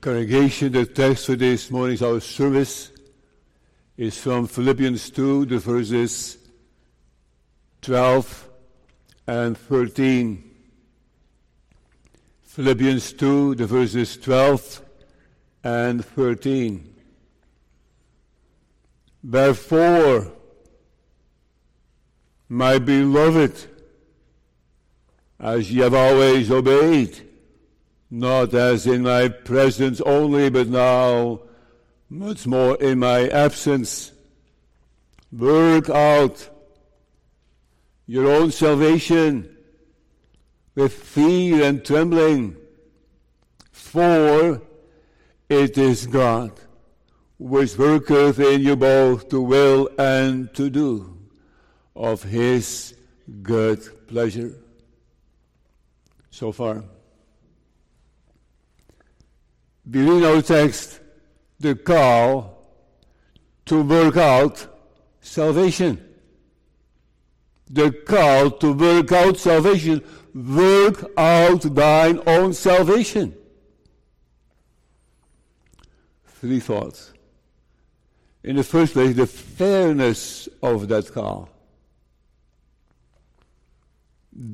Congregation, the text for this morning's our service is from Philippians 2, the verses 12 and 13. Philippians 2, the verses 12 and 13. Therefore, my beloved, as ye have always obeyed, not as in my presence only, but now much more in my absence. Work out your own salvation with fear and trembling, for it is God which worketh in you both to will and to do of his good pleasure. So far. Read our text, the call to work out salvation. The call to work out salvation. Work out thine own salvation. Three thoughts. In the first place, the fairness of that call.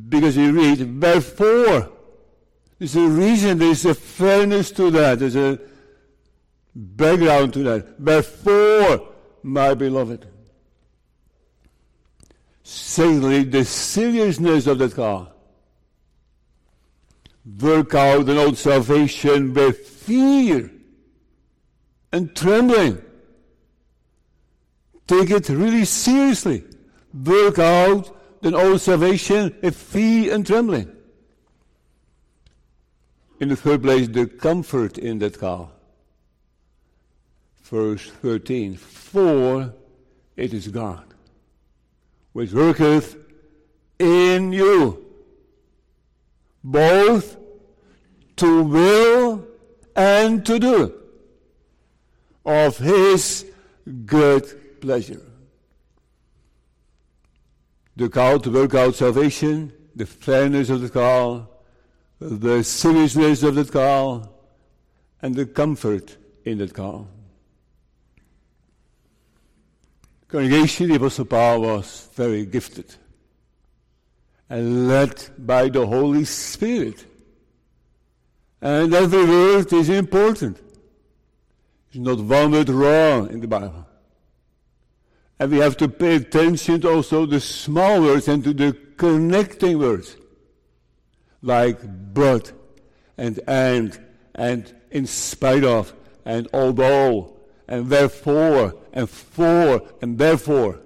Because you read, therefore, there's a reason, there's a fairness to that, there's a background to that. Therefore, my beloved. Secondly, the seriousness of that call. Work out an old salvation with fear and trembling. Take it really seriously. Work out an old salvation with fear and trembling. In the third place, the comfort in that call. Verse 13. For it is God which worketh in you both to will and to do of his good pleasure. The call to work out salvation, the fairness of the call, the seriousness of the call, and the comfort in that call. Congregation, the Apostle Paul was very gifted and led by the Holy Spirit. And every word is important. There's not one word wrong in the Bible. And we have to pay attention also to the small words and to the connecting words. Like but and and and in spite of and although and therefore and for and therefore.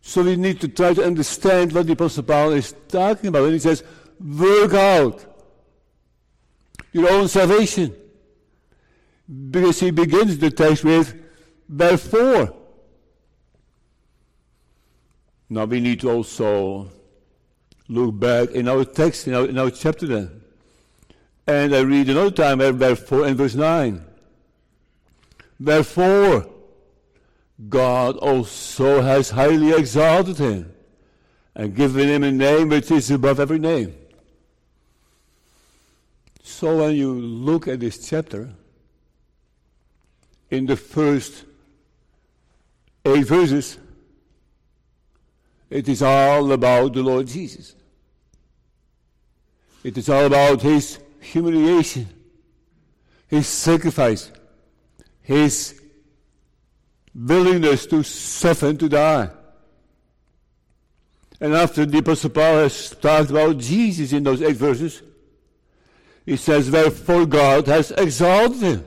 So we need to try to understand what the Apostle Paul is talking about when he says, work out your own salvation. Because he begins the text with, therefore. Now we need to also look back in our text, in our, in our chapter then. And I read another time, uh, therefore, in verse 9. Therefore, God also has highly exalted him and given him a name which is above every name. So when you look at this chapter, in the first eight verses, it is all about the Lord Jesus. It is all about his humiliation, his sacrifice, his willingness to suffer and to die. And after the Apostle Paul has talked about Jesus in those eight verses, he says, Wherefore God has exalted him.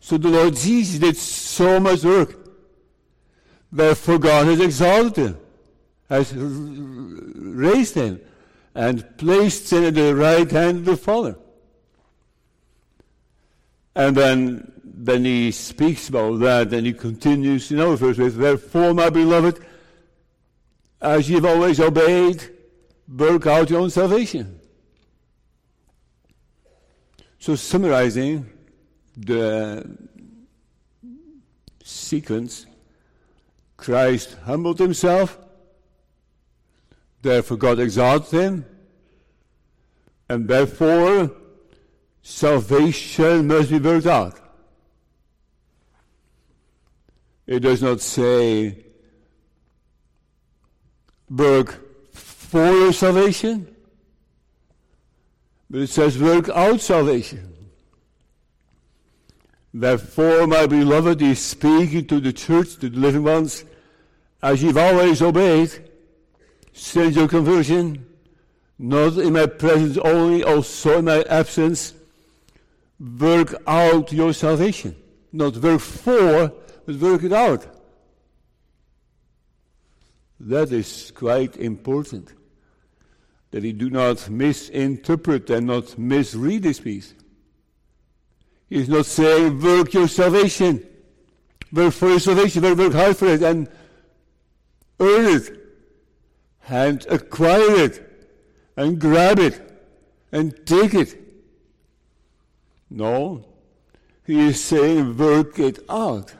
So the Lord Jesus did so much work. Therefore God has exalted him, has raised him, and placed him at the right hand of the Father. And then, then he speaks about that, and he continues in other verse with, Therefore, my beloved, as you've always obeyed, work out your own salvation. So, summarizing the sequence, Christ humbled himself, therefore God exalted him, And therefore, salvation must be worked out. It does not say work for your salvation, but it says work out salvation. Therefore, my beloved, is speaking to the church, to the living ones, as you've always obeyed since your conversion, not in my presence only, also in my absence, work out your salvation. Not work for, but work it out. That is quite important. That we do not misinterpret and not misread this piece. He's not saying work your salvation. Work for your salvation, work hard for it and earn it and acquire it and grab it and take it. No, he is saying work it out.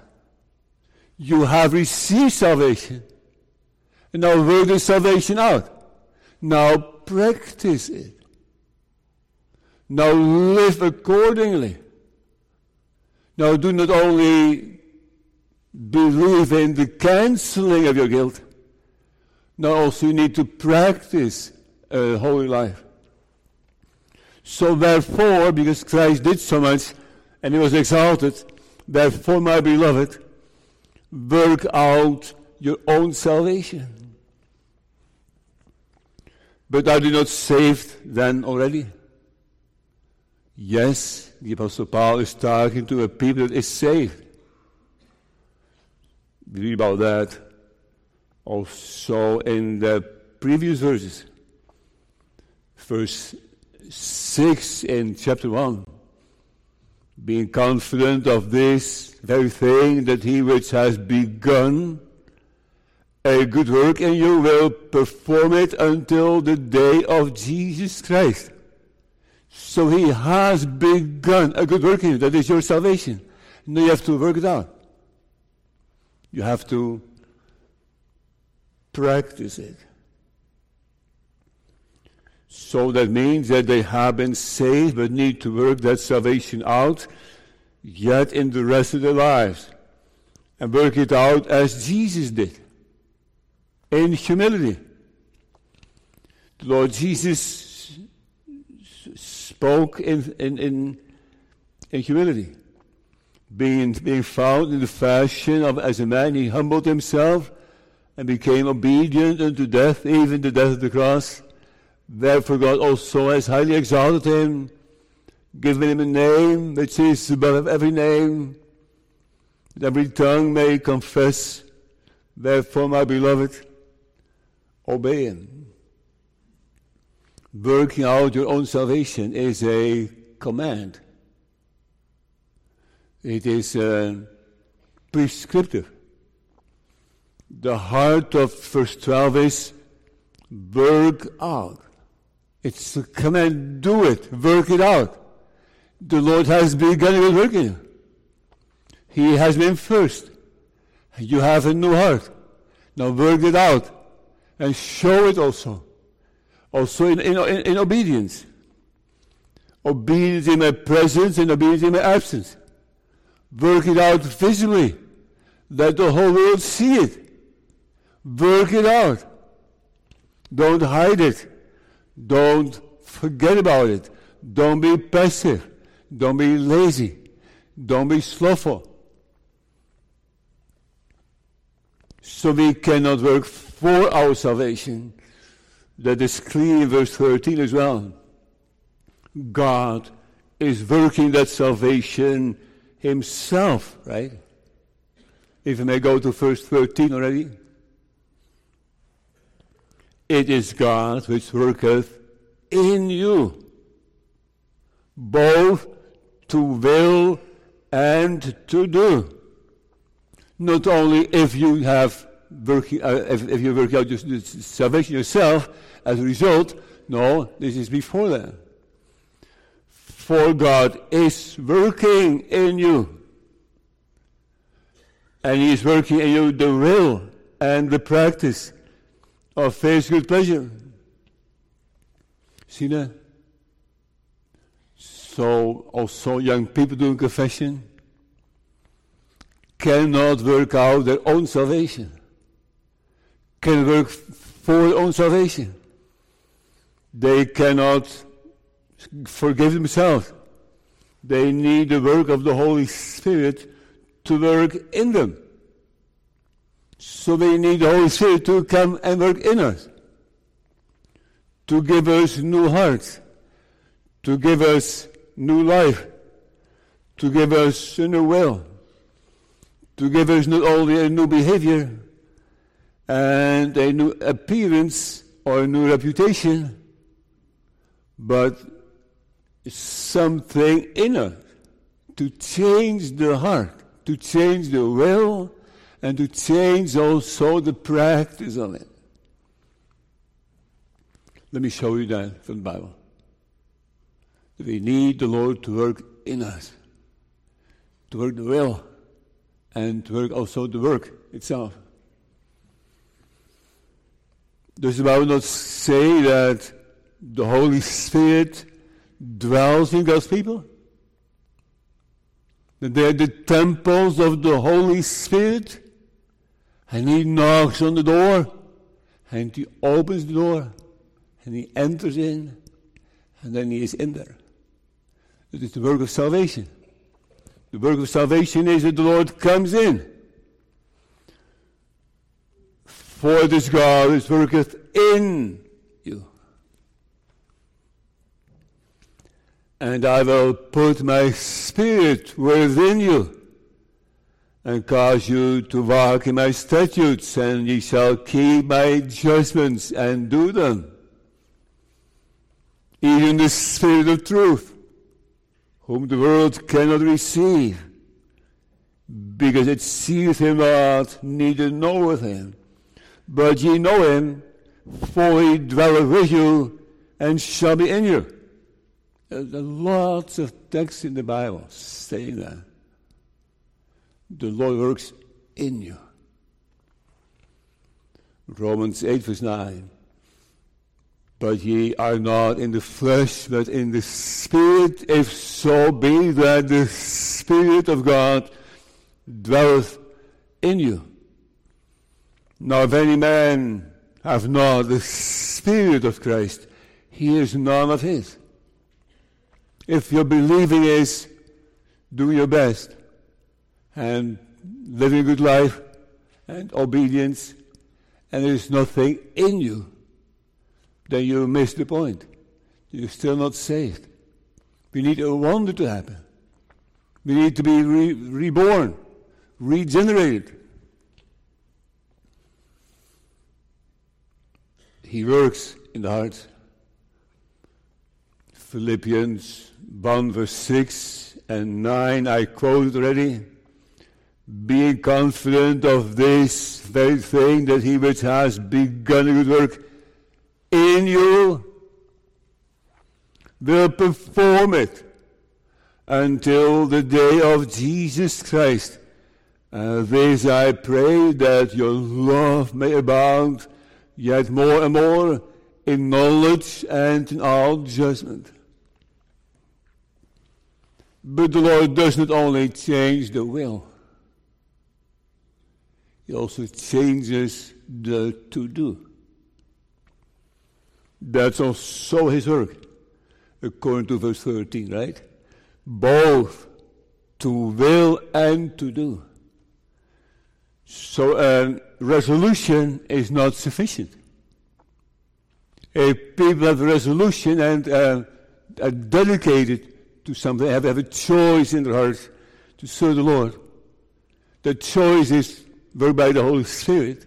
You have received salvation. And now work the salvation out. Now practice it. Now live accordingly. Now do not only believe in the canceling of your guilt, now also you need to practice a holy life. So therefore, because Christ did so much and he was exalted, therefore, my beloved, work out your own salvation. But are you not saved then already? Yes, the Apostle Paul is talking to a people that is saved. We read about that also in the previous verses. Verse 6 in chapter 1. Being confident of this very thing that he which has begun a good work in you will perform it until the day of Jesus Christ. So he has begun a good work in you. That is your salvation. Now you have to work it out. You have to practice it. So that means that they have been saved but need to work that salvation out yet in the rest of their lives. And work it out as Jesus did in humility. The Lord Jesus spoke in, in, in, in humility. Being, being found in the fashion of as a man, he humbled himself and became obedient unto death, even the death of the cross. Therefore God also has highly exalted him, given him a name which is above every name, that every tongue may confess. Therefore, my beloved, obey Him. Working out your own salvation is a command. It is uh, prescriptive. The heart of verse 12 is work out. It's a command, do it, work it out. The Lord has begun with working. He has been first. You have a new heart. Now work it out and show it also. Also in, in, in, obedience. Obedience in my presence and obedience in my absence. Work it out visibly. Let the whole world see it. Work it out. Don't hide it. Don't forget about it. Don't be passive. Don't be lazy. Don't be slothful. So we cannot work for our salvation. That is clear in verse 13 as well. God is working that salvation himself, right? If I may go to verse 13 already. It is God which worketh in you, both to will and to do. Not only if you have working, uh, if, if, you work out your, salvation yourself as a result. No, this is before that. For God is working in you. And He is working in you the will and the practice of faith's good pleasure. See that? So also young people doing confession cannot work out their own salvation. Can work for their own salvation. They cannot forgive themselves. They need the work of the Holy Spirit to work in them. So we need the Holy Spirit to come and work in us. To give us new hearts. To give us new life. To give us a new will. To give us not only a new behavior and a new appearance or a new reputation, but something in us to change the heart, to change the will, and to change also the practice of it. Let me show you that from the Bible. We need the Lord to work in us, to work the will, and to work also the work itself. Does the Bible not say that the Holy Spirit dwells in God's people? That they are the temples of the Holy Spirit? And He knocks on the door, and He opens the door, and He enters in, and then He is in there. It is the work of salvation. The work of salvation is that the Lord comes in. For this God is worketh in you. And I will put my spirit within you, and cause you to walk in my statutes, and ye shall keep my judgments and do them. Even the spirit of truth, whom the world cannot receive, because it seeth him not, neither knoweth him. But ye know him, for he dwelleth with you, and shall be in you. There's lots of texts in the Bible saying that. The Lord works in you. Romans 8, verse 9. But ye are not in the flesh, but in the Spirit, if so be that the Spirit of God dwelleth in you. Now, if any man have not the Spirit of Christ, he is none of his. If your believing is do your best and living a good life and obedience, and there is nothing in you, then you miss the point. You're still not saved. We need a wonder to happen. We need to be re- reborn, regenerated. He works in the heart. Philippians 1 verse 6 and 9, I quoted already. Being confident of this very thing that he which has begun a good work in you will perform it until the day of Jesus Christ. Uh, this I pray that your love may abound yet more and more in knowledge and in all judgment. But the Lord does not only change the will, He also changes the to do. That's also His work, according to verse 13, right? Both to will and to do. So a resolution is not sufficient. If people have a resolution and uh, are dedicated to something, have, have a choice in their hearts to serve the Lord, the choice is by the Holy Spirit,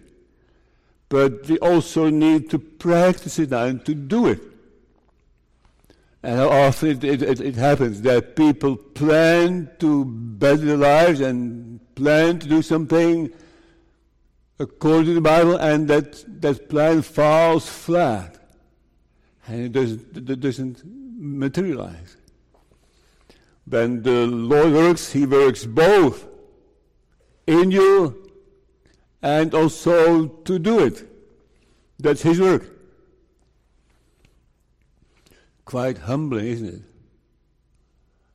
but we also need to practice it now and to do it. And how often it, it, it, happens that people plan to better their lives and plan to do something according to the Bible, and that, that plan falls flat. And it doesn't, it doesn't materialize. When the Lord works, He works both in you and also to do it. That's His work. Quite humbling, isn't it?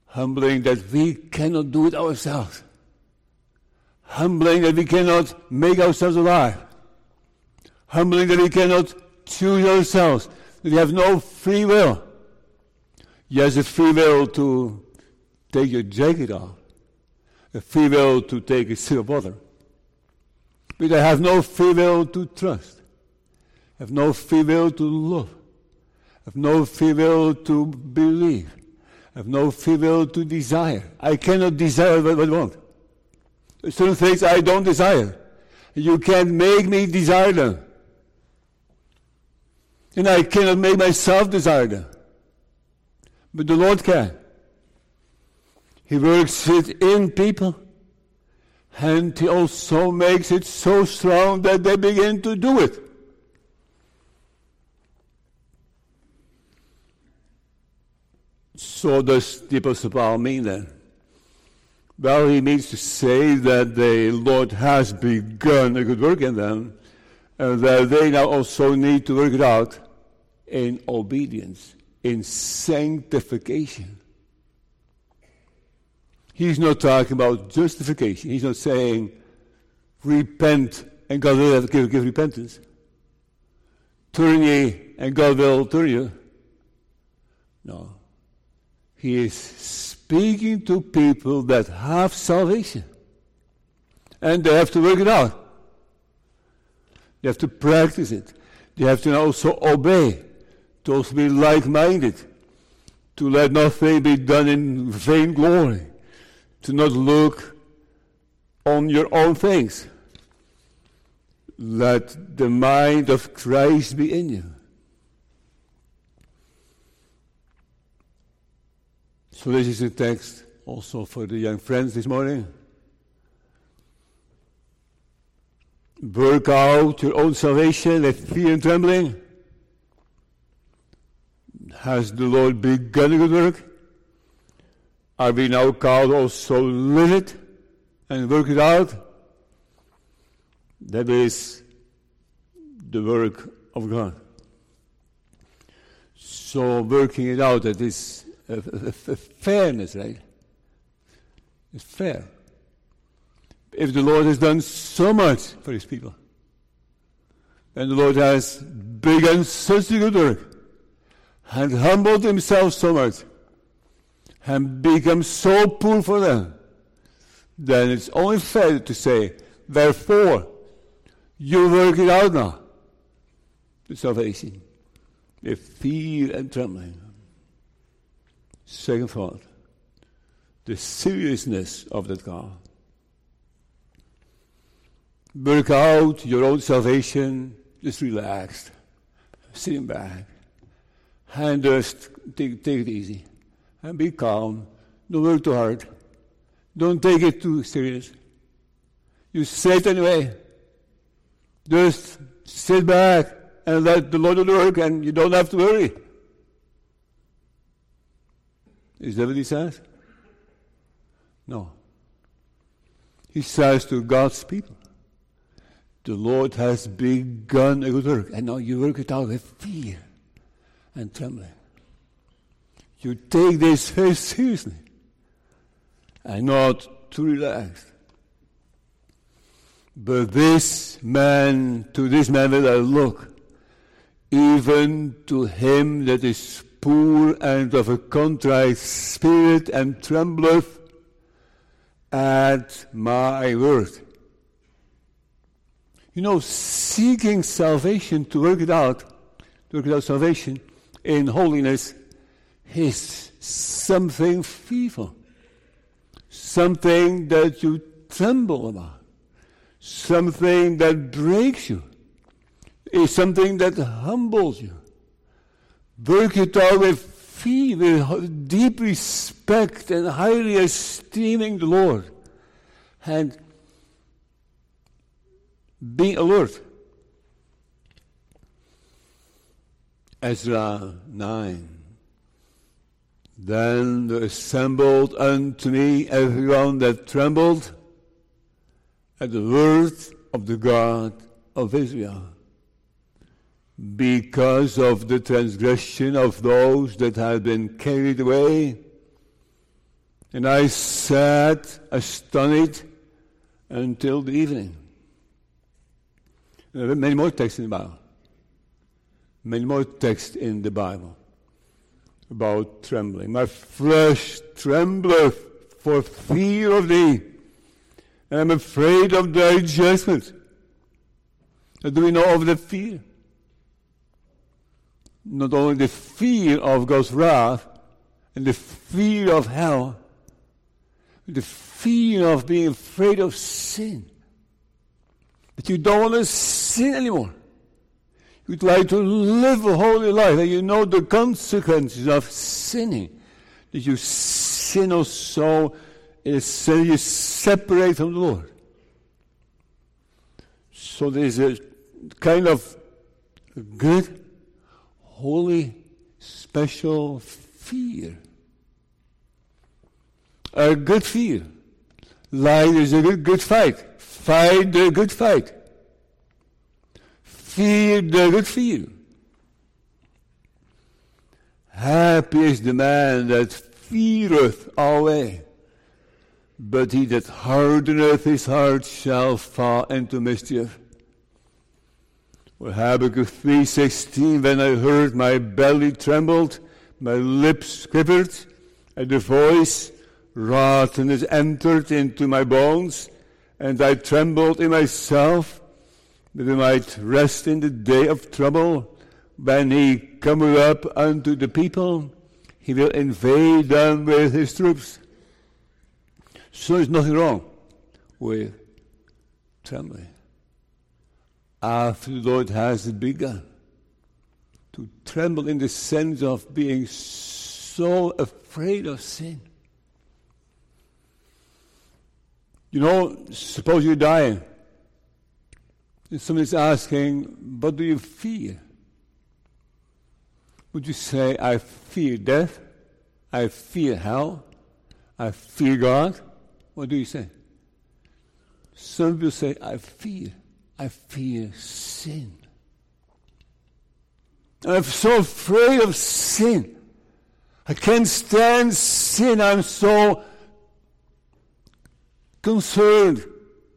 Humbling that we cannot do it ourselves. Humbling that we cannot make ourselves alive. Humbling that we cannot choose ourselves. We have no free will. Yes, a free will to take your jacket off. A free will to take a sip of water. But I have no free will to trust. I have no free will to love. I have no free will to believe. I have no free will to desire. I cannot desire what I want. Certain things I don't desire. You can't make me desire them. And I cannot make myself desire them. But the Lord can. He works it in people. And He also makes it so strong that they begin to do it. So does the Apostle mean then? Well, he means to say that the Lord has begun a good work in them, and that they now also need to work it out in obedience, in sanctification. He's not talking about justification. He's not saying repent and God will give, give repentance. Turn ye and God will turn you. No. He is speaking to people that have salvation. And they have to work it out. They have to practice it. They have to also obey, to also be like minded, to let nothing be done in vain glory to not look on your own things. Let the mind of Christ be in you. So, this is a text also for the young friends this morning. Work out your own salvation with fear and trembling. Has the Lord begun a good work? Are we now called also live it and work it out? That is the work of God. So working it out, that is a, a, a fairness, right? It's fair. If the Lord has done so much for his people, and the Lord has begun such a good work, and humbled himself so much, and become so poor for them, then it's only fair to say, therefore, you work it out now. The salvation. With fear and trembling. Second thought. The seriousness of that call. Work out your own salvation, just relaxed, sitting back, and just take, take it easy and be calm. Don't work too hard. Don't take it too serious. You say it anyway. Just sit back and let the Lord do the work, and you don't have to worry. Is that what he says? No. He says to God's people, the Lord has begun a good work, and now you work it out with fear and trembling. You take this very seriously and not too relaxed. But this man, to this man will I look, even to him that is poor and of a contrite spirit and trembleth at my word. You know, seeking salvation to work it out, to work out salvation in holiness is something fearful, something that you tremble about, something that breaks you, is something that humbles you. Work it out with fear, with deep respect and highly esteeming the Lord, and being alert. Ezra 9. Then assembled unto me everyone that trembled at the word of the God of Israel, because of the transgression of those that had been carried away And I sat astonished until the evening. There are many more texts in the Bible. Many more texts in the Bible about trembling. My flesh trembleth for fear of thee, and I'm afraid of thy judgment. Do we know of the fear? Not only the fear of God's wrath and the fear of hell, the fear of being afraid of sin. That you don't want to sin anymore. You'd like to live a holy life and you know the consequences of sinning. That you sin or so sin you separate from the Lord. So there's a kind of good, holy, special fear. A good fear. Like there's a good, good fight. Fight the good fight. Fear the good fear. Happy is the man that feareth always, but he that hardeneth his heart shall fall into mischief. Well, Habakkuk 3.16, when I heard my belly trembled, my lips quivered, and the voice rottenness entered into my bones, and I trembled in myself, that I might rest in the day of trouble. When he cometh up unto the people, he will invade them with his troops. So there's nothing wrong with trembling. After the Lord has begun to tremble in the sense of being so afraid of sin. You know, suppose you're dying. Somebody's asking, what do you fear? Would you say, I fear death? I fear hell? I fear God? What do you say? Some people say, I fear. I fear sin. I'm so afraid of sin. I can't stand sin. I'm so concerned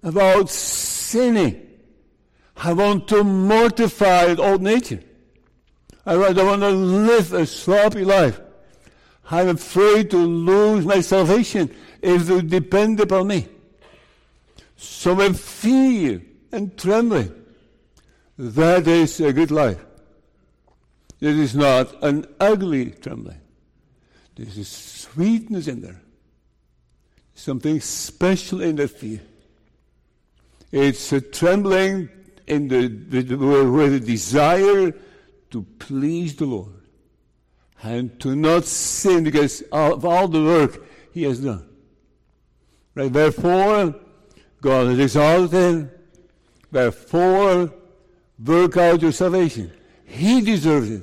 about sinning. I want to mortify old nature. I don't want to live a sloppy life. I'm afraid to lose my salvation if it depend upon me. So I fear and trembling. That is a good life. It is not an ugly trembling. There is a sweetness in there something special in that fear. It's a trembling in the, with, with a desire to please the Lord and to not sin because of all the work He has done. Right? Therefore, God has exalted. Therefore, work out your salvation. He deserves it.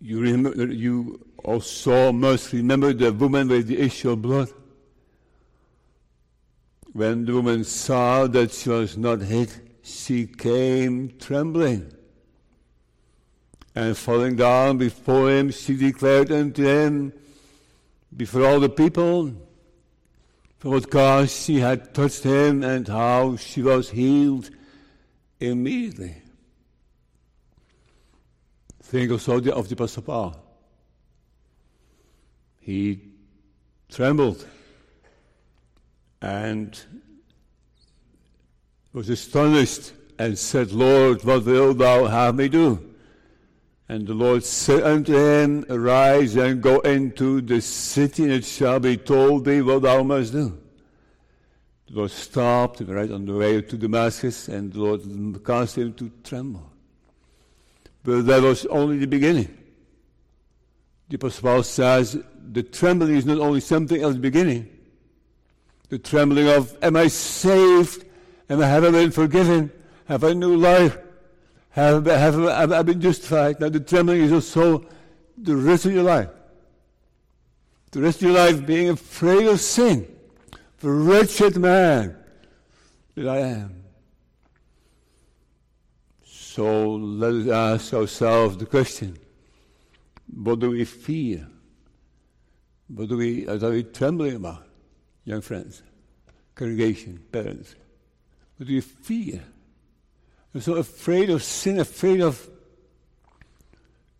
You remember, you also must remember the woman with the issue of blood. When the woman saw that she was not hit, she came trembling. And falling down before him, she declared unto him, before all the people, for what cause she had touched him and how she was healed immediately. Think also of the Apostle Paul he trembled and was astonished and said, Lord, what wilt thou have me do? And the Lord said unto him, Arise and go into the city, and it shall be told thee what thou must do. The Lord stopped right on the way to Damascus, and the Lord caused him to tremble. But that was only the beginning. The Apostle Paul says the trembling is not only something at the beginning, the trembling of, am I saved? Am I, have I been forgiven? Have I new life? Have, have, have I been justified? Now the trembling is also the rest of your life. The rest of your life being afraid of sin. The wretched man that I am. So let us ask ourselves the question What do we fear? What do we, are we trembling about, young friends, congregation, parents? What do you fear? You're so afraid of sin, afraid of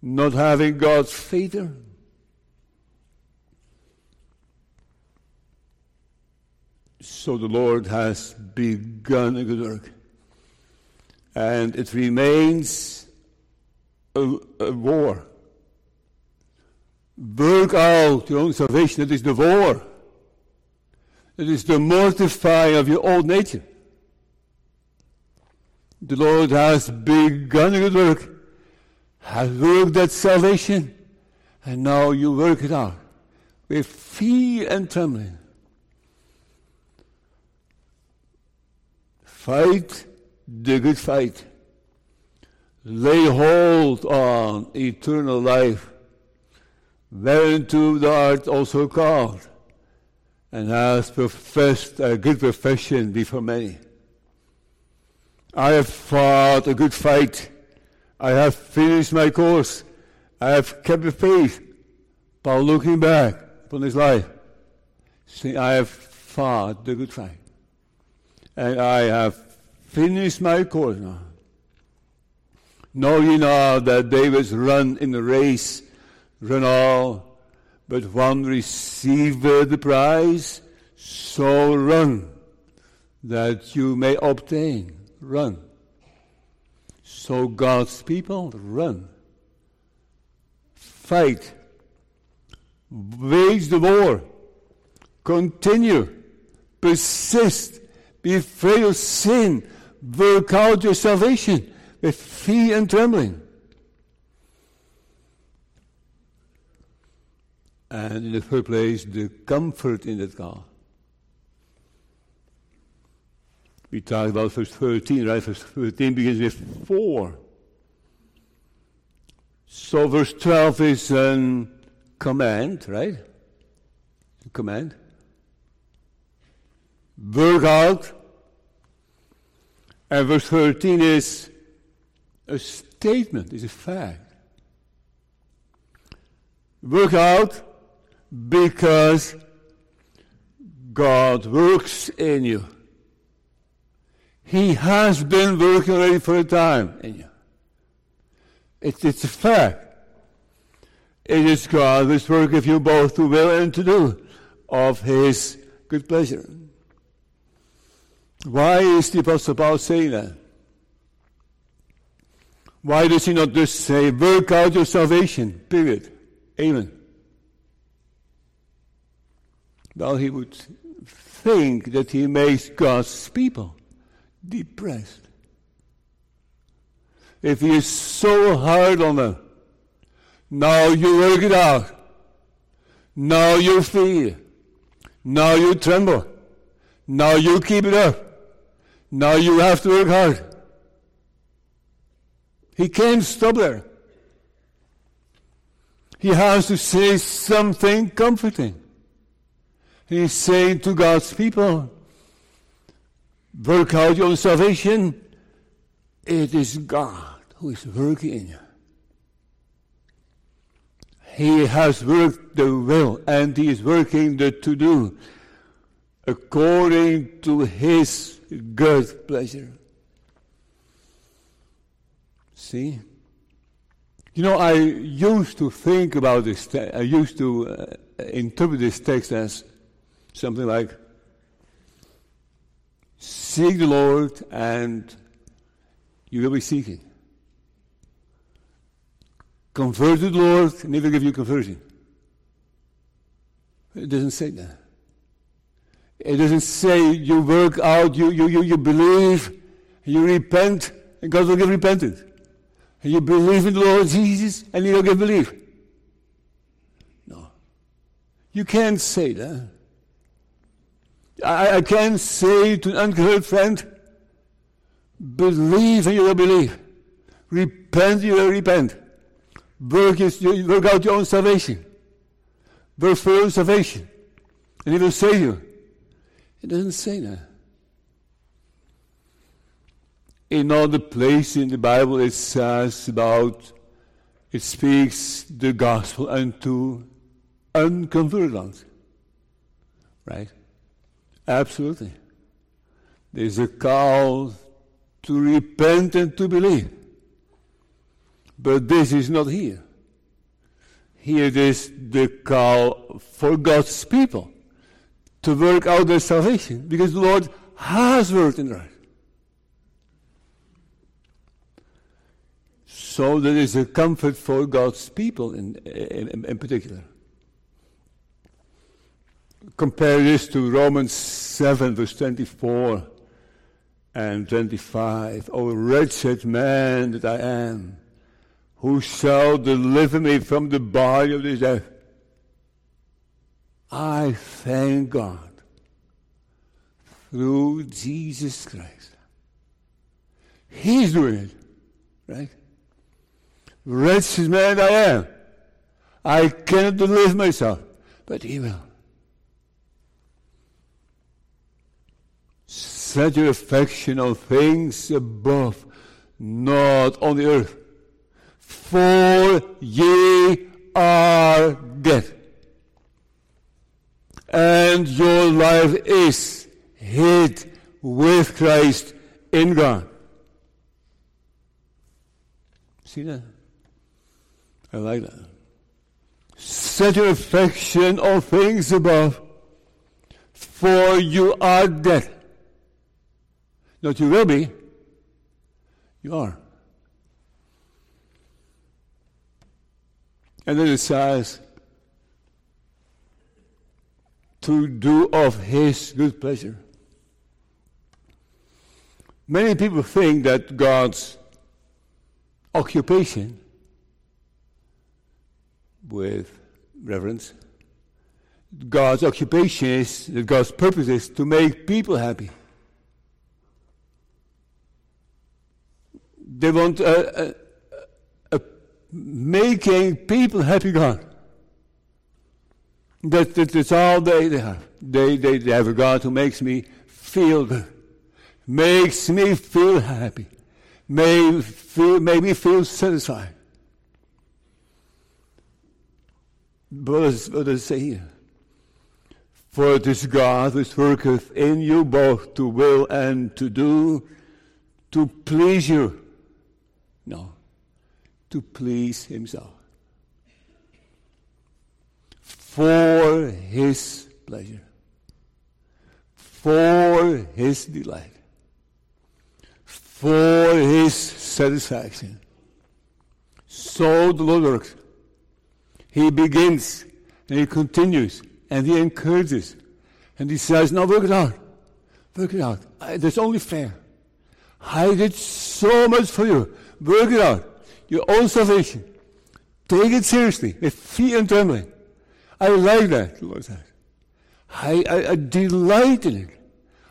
not having God's favor. So the Lord has begun a good work. And it remains a, a war. Work out your own salvation. It is the war. It is the mortifying of your old nature. The Lord has begun a good work, has worked that salvation, and now you work it out with fear and trembling. Fight the good fight. Lay hold on eternal life, whereunto thou art also called, and hast professed a good profession before many. I have fought a good fight. I have finished my course. I have kept the faith. Paul looking back upon his life, see, I have fought the good fight. And I have finished my course now. Know ye now that David's run in the race, run all, but one received the prize, so run that you may obtain run. So God's people run. Fight. Wage the war. Continue. Persist. Be afraid of sin. Work out your salvation with fear and trembling. And in the third place, the comfort in that car. We talked about verse 13, right? Verse 13 begins with 4. So verse 12 is a command, right? A command. Work out. And verse 13 is a statement, is a fact. Work out because God works in you. He has been working already for a time in you. It's, it's a fact. It is God who's working you both to will and to do of His good pleasure. Why is the Apostle Paul saying that? Why does he not just say, work out your salvation, period? Amen. Well, he would think that he makes God's people depressed. If he is so hard on them, now you work it out. Now you fear. Now you tremble. Now you keep it up. Now you have to work hard. He can't stop there. He has to say something comforting. He's saying to God's people, work out your salvation. It is God who is working in you. He has worked the will and He is working the to do according to His good pleasure. See? You know, I used to think about this, te- I used to uh, interpret this text as something like Seek the Lord and you will be seeking. Convert to the Lord and He will give you conversion. It doesn't say that. It doesn't say you work out, you, you, you, you believe, you repent, and God will give repentance. And you believe in the Lord Jesus, and He will give belief. No. You can't say that. I, I can't say to an unconverted friend, believe and you will believe. Repent, and you will repent. Work, you, work out your own salvation. Work for your own salvation. And he will save you. It doesn't say that. In other places in the Bible it says about it speaks the gospel unto unconverted ones. Right? Absolutely. There's a call to repent and to believe. But this is not here. Here is the call for God's people to work out their salvation because the Lord has worked in life. So there is a comfort for God's people in, in, in particular. Compare this to Romans 7, verse 24 and 25. O wretched man that I am, who shall deliver me from the body of this death? I thank God through Jesus Christ. He's doing it, right? Wretched man that I am. I cannot deliver myself, but He will. Set your affection on things above, not on the earth. For ye are dead. And your life is hid with Christ in God. See that? I like that. Set your affection on things above, for you are dead. Not you will be, you are. And then it says, to do of His good pleasure. Many people think that God's occupation, with reverence, God's occupation is, that God's purpose is to make people happy. They want making people happy God. That, that, that's all they, they have. They, they, they have a God who makes me feel good, makes me feel happy, may, feel, make me feel satisfied. But what does it say here? For it is God which worketh in you both to will and to do, to please you. No, to please Himself for his pleasure, for his delight, for his satisfaction. So the Lord works. He begins and he continues and he encourages and he says, Now work it out. Work it out. I, that's only fair. I did so much for you. Work it out. Your own salvation. Take it seriously with fear and trembling. I like that, the Lord says. I, I, I delight in it.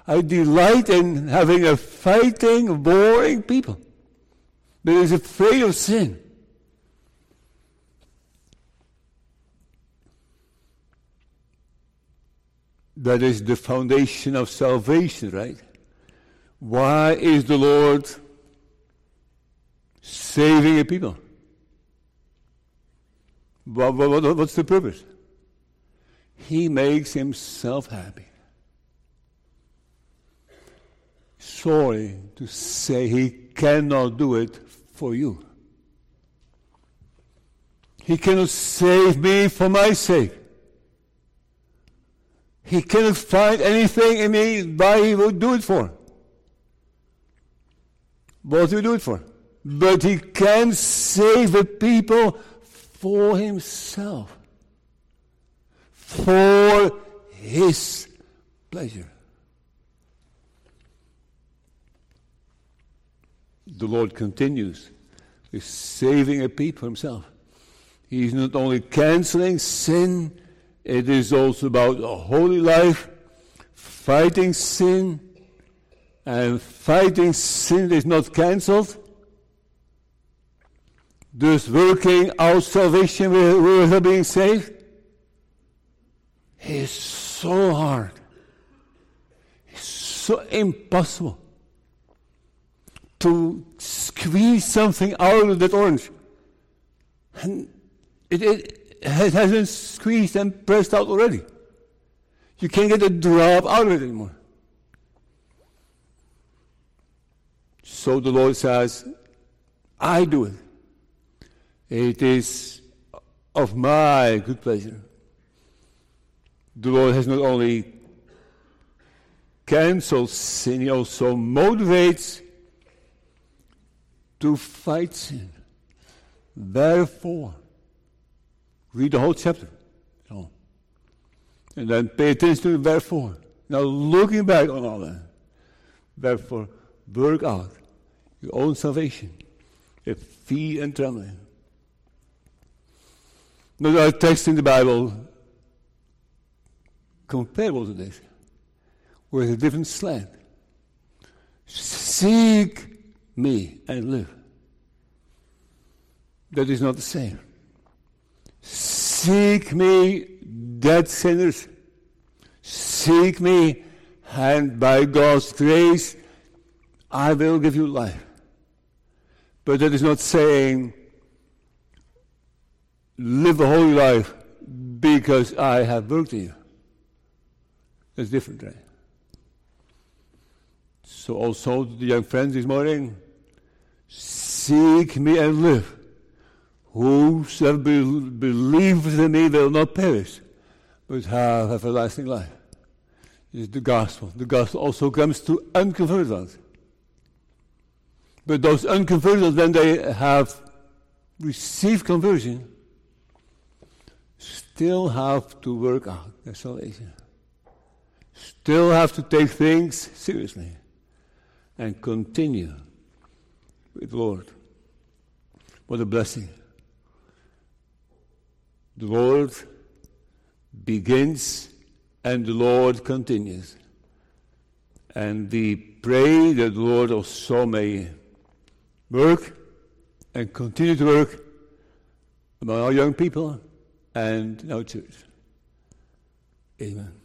I delight in having a fighting, boring people that is afraid of sin. That is the foundation of salvation, right? Why is the Lord saving a people? What, what, what's the purpose? He makes himself happy. Sorry to say he cannot do it for you. He cannot save me for my sake. He cannot find anything in me why he would do it for. What do you do it for? But he can save a people for himself for his pleasure. The Lord continues with saving a people himself. He's not only canceling sin, it is also about a holy life, fighting sin, and fighting sin is not cancelled. Thus working out salvation with being saved is so hard. It's so impossible to squeeze something out of that orange. And it, it, it has been squeezed and pressed out already. You can't get a drop out of it anymore. So the Lord says, I do it. It is of my good pleasure. The Lord has not only cancelled sin, He also motivates to fight sin. Therefore, read the whole chapter. And then pay attention to therefore. Now, looking back on all that, therefore, work out your own salvation with fear and trembling. There are texts in the Bible comparable to this, with a different slant. Seek me and live. That is not the same. Seek me, dead sinners. Seek me, and by God's grace, I will give you life. But that is not saying, live a holy life because I have worked in you. That's different, right? So also the young friends this morning, seek me and live. Whosoever be- believes in me will not perish, but have everlasting life. This is the gospel. The gospel also comes to unconverted ones. But those unconverted, ones, when they have received conversion, still have to work out their salvation. Still have to take things seriously and continue with the Lord. What a blessing. The Lord begins and the Lord continues. And we pray that the Lord also may work and continue to work among our young people and our church. Amen.